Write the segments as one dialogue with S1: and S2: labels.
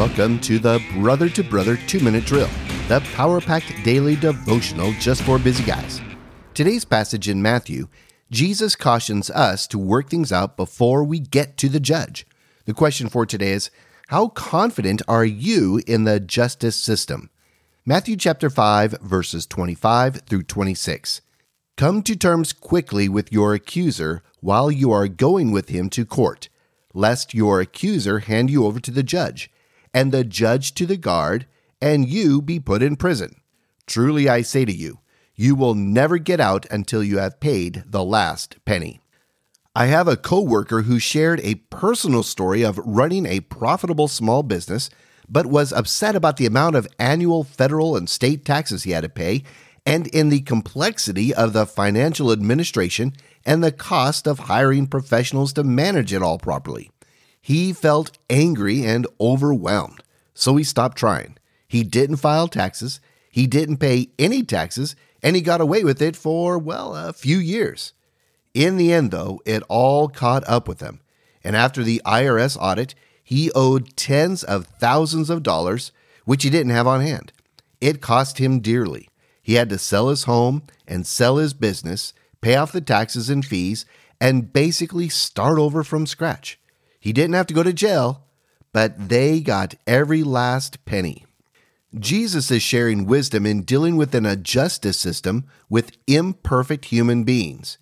S1: Welcome to the Brother to Brother 2 Minute Drill, the power packed daily devotional just for busy guys. Today's passage in Matthew, Jesus cautions us to work things out before we get to the judge. The question for today is How confident are you in the justice system? Matthew chapter 5, verses 25 through 26. Come to terms quickly with your accuser while you are going with him to court, lest your accuser hand you over to the judge and the judge to the guard, and you be put in prison. Truly I say to you, you will never get out until you have paid the last penny. I have a coworker who shared a personal story of running a profitable small business, but was upset about the amount of annual federal and state taxes he had to pay, and in the complexity of the financial administration and the cost of hiring professionals to manage it all properly. He felt angry and overwhelmed, so he stopped trying. He didn't file taxes, he didn't pay any taxes, and he got away with it for, well, a few years. In the end, though, it all caught up with him. And after the IRS audit, he owed tens of thousands of dollars, which he didn't have on hand. It cost him dearly. He had to sell his home and sell his business, pay off the taxes and fees, and basically start over from scratch. He didn't have to go to jail, but they got every last penny. Jesus is sharing wisdom in dealing within a justice system with imperfect human beings.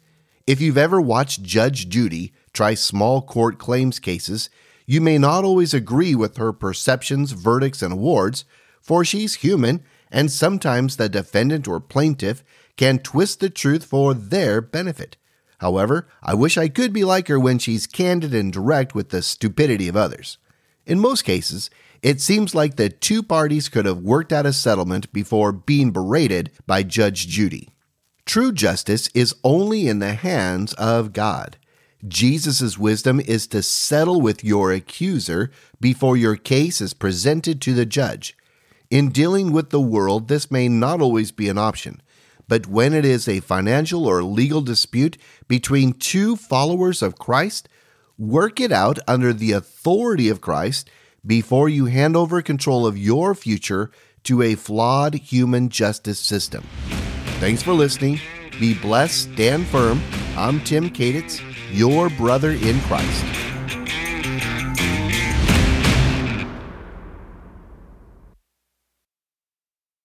S1: If you've ever watched Judge Judy try small court claims cases, you may not always agree with her perceptions, verdicts, and awards, for she's human, and sometimes the defendant or plaintiff can twist the truth for their benefit. However, I wish I could be like her when she's candid and direct with the stupidity of others. In most cases, it seems like the two parties could have worked out a settlement before being berated by Judge Judy. True justice is only in the hands of God. Jesus' wisdom is to settle with your accuser before your case is presented to the judge. In dealing with the world, this may not always be an option, but when it is a financial or legal dispute between two followers of Christ, work it out under the authority of Christ before you hand over control of your future to a flawed human justice system. Thanks for listening. Be blessed, stand firm. I'm Tim Kaditz, your brother in Christ.